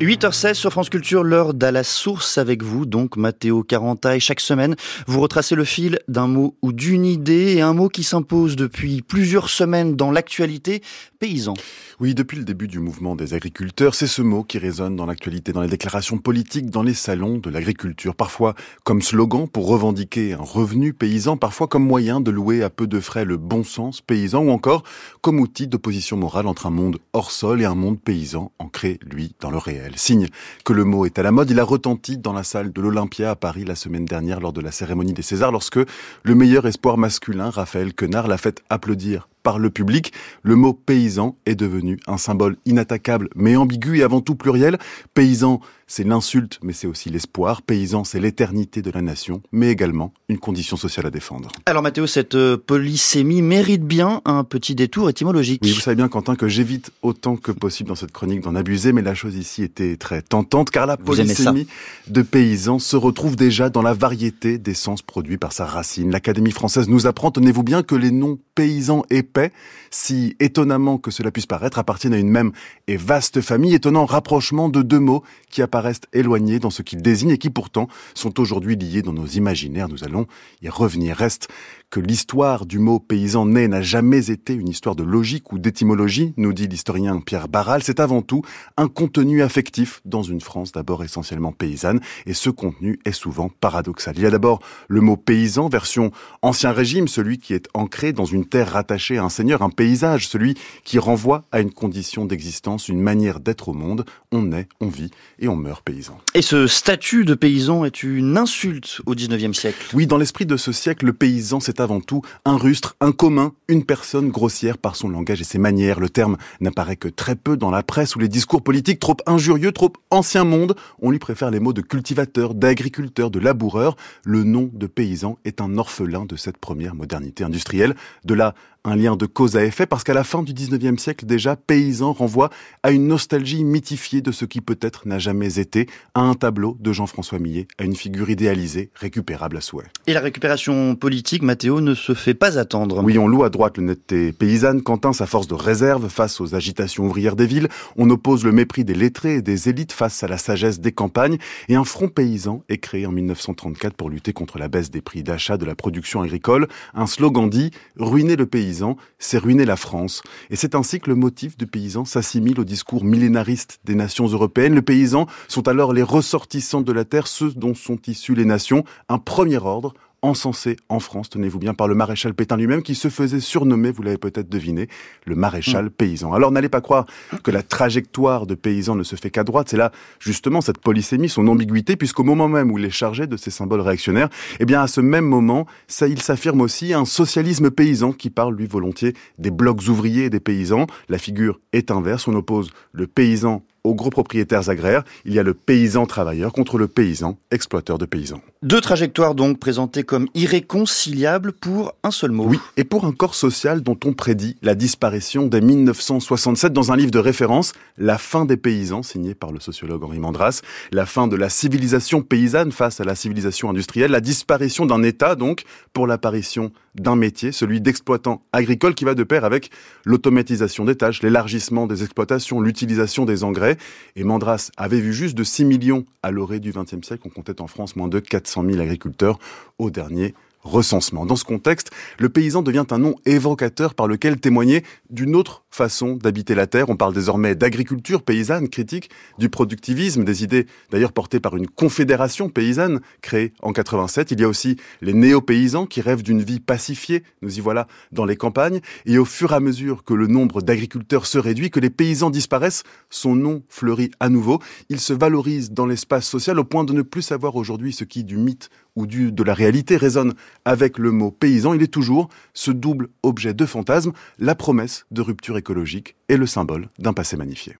8h16 sur France Culture, l'heure d'à la source avec vous, donc Mathéo Caranta, et chaque semaine, vous retracez le fil d'un mot ou d'une idée, et un mot qui s'impose depuis plusieurs semaines dans l'actualité, paysan. Oui, depuis le début du mouvement des agriculteurs, c'est ce mot qui résonne dans l'actualité, dans les déclarations politiques, dans les salons de l'agriculture, parfois comme slogan pour revendiquer un revenu paysan, parfois comme moyen de louer à peu de frais le bon sens paysan, ou encore comme outil d'opposition morale entre un monde hors sol et un monde paysan ancré, lui, dans le réel. Signe que le mot est à la mode, il a retenti dans la salle de l'Olympia à Paris la semaine dernière lors de la cérémonie des Césars lorsque le meilleur espoir masculin, Raphaël Quenard, l'a fait applaudir par le public. Le mot paysan est devenu un symbole inattaquable mais ambigu et avant tout pluriel. Paysan, c'est l'insulte, mais c'est aussi l'espoir. Paysan, c'est l'éternité de la nation, mais également une condition sociale à défendre. Alors Mathéo, cette euh, polysémie mérite bien un petit détour étymologique. Oui, vous savez bien Quentin que j'évite autant que possible dans cette chronique d'en abuser, mais la chose ici était très tentante, car la polysémie de paysan se retrouve déjà dans la variété des sens produits par sa racine. L'Académie française nous apprend, tenez-vous bien, que les noms paysans et paix, si étonnamment que cela puisse paraître, appartiennent à une même et vaste famille, étonnant rapprochement de deux mots qui apparaissent éloignés dans ce qu'ils désignent et qui pourtant sont aujourd'hui liés dans nos imaginaires. Nous allons y revenir. Reste que l'histoire du mot paysan né n'a jamais été une histoire de logique ou d'étymologie, nous dit l'historien Pierre Barral. C'est avant tout un contenu affectif dans une France d'abord essentiellement paysanne et ce contenu est souvent paradoxal. Il y a d'abord le mot paysan, version ancien régime, celui qui est ancré dans une terre rattachée à un seigneur, un paysage, celui qui renvoie à une condition d'existence, une manière d'être au monde. On naît, on vit et on meurt paysan. Et ce statut de paysan est une insulte au 19e siècle Oui, dans l'esprit de ce siècle, le paysan, c'est avant tout un rustre, un commun, une personne grossière par son langage et ses manières. Le terme n'apparaît que très peu dans la presse ou les discours politiques trop injurieux, trop ancien monde. On lui préfère les mots de cultivateur, d'agriculteur, de laboureur. Le nom de paysan est un orphelin de cette première modernité industrielle. De là, un lien de cause à effet parce qu'à la fin du 19e siècle déjà, paysan renvoie à une nostalgie mythifiée de ce qui peut-être n'a jamais été, à un tableau de Jean-François Millet, à une figure idéalisée, récupérable à souhait. Et la récupération politique, Mathéo, ne se fait pas attendre. Oui, on loue à droite l'honnêteté paysanne, Quentin sa force de réserve face aux agitations ouvrières des villes, on oppose le mépris des lettrés et des élites face à la sagesse des campagnes, et un front paysan est créé en 1934 pour lutter contre la baisse des prix d'achat de la production agricole. Un slogan dit « Ruiner le paysan » c'est ruiner la France. Et c'est ainsi que le motif de paysan s'assimile au discours millénariste des nations européennes. Les paysans sont alors les ressortissants de la terre, ceux dont sont issus les nations. Un premier ordre encensé en France, tenez-vous bien, par le maréchal Pétain lui-même, qui se faisait surnommer, vous l'avez peut-être deviné, le maréchal mm. paysan. Alors n'allez pas croire que la trajectoire de paysan ne se fait qu'à droite, c'est là justement cette polysémie, son ambiguïté, puisqu'au moment même où il est chargé de ces symboles réactionnaires, eh bien à ce même moment, ça il s'affirme aussi un socialisme paysan qui parle lui volontiers des blocs ouvriers et des paysans. La figure est inverse, on oppose le paysan aux gros propriétaires agraires. Il y a le paysan travailleur contre le paysan exploiteur de paysans. Deux trajectoires donc présentées comme irréconciliables pour un seul mot. Oui, et pour un corps social dont on prédit la disparition dès 1967 dans un livre de référence, La fin des paysans, signé par le sociologue Henri Mandras, la fin de la civilisation paysanne face à la civilisation industrielle, la disparition d'un État donc pour l'apparition d'un métier, celui d'exploitant agricole qui va de pair avec l'automatisation des tâches, l'élargissement des exploitations, l'utilisation des engrais. Et Mandras avait vu juste de 6 millions à l'orée du XXe siècle. On comptait en France moins de 400 000 agriculteurs au dernier recensement. Dans ce contexte, le paysan devient un nom évocateur par lequel témoigner d'une autre façon d'habiter la terre. On parle désormais d'agriculture paysanne, critique du productivisme, des idées d'ailleurs portées par une confédération paysanne créée en 87. Il y a aussi les néo-paysans qui rêvent d'une vie pacifiée. Nous y voilà dans les campagnes. Et au fur et à mesure que le nombre d'agriculteurs se réduit, que les paysans disparaissent, son nom fleurit à nouveau. Il se valorise dans l'espace social au point de ne plus savoir aujourd'hui ce qui du mythe ou de la réalité résonne avec le mot paysan. Il est toujours ce double objet de fantasme, la promesse de rupture écologique et le symbole d'un passé magnifié.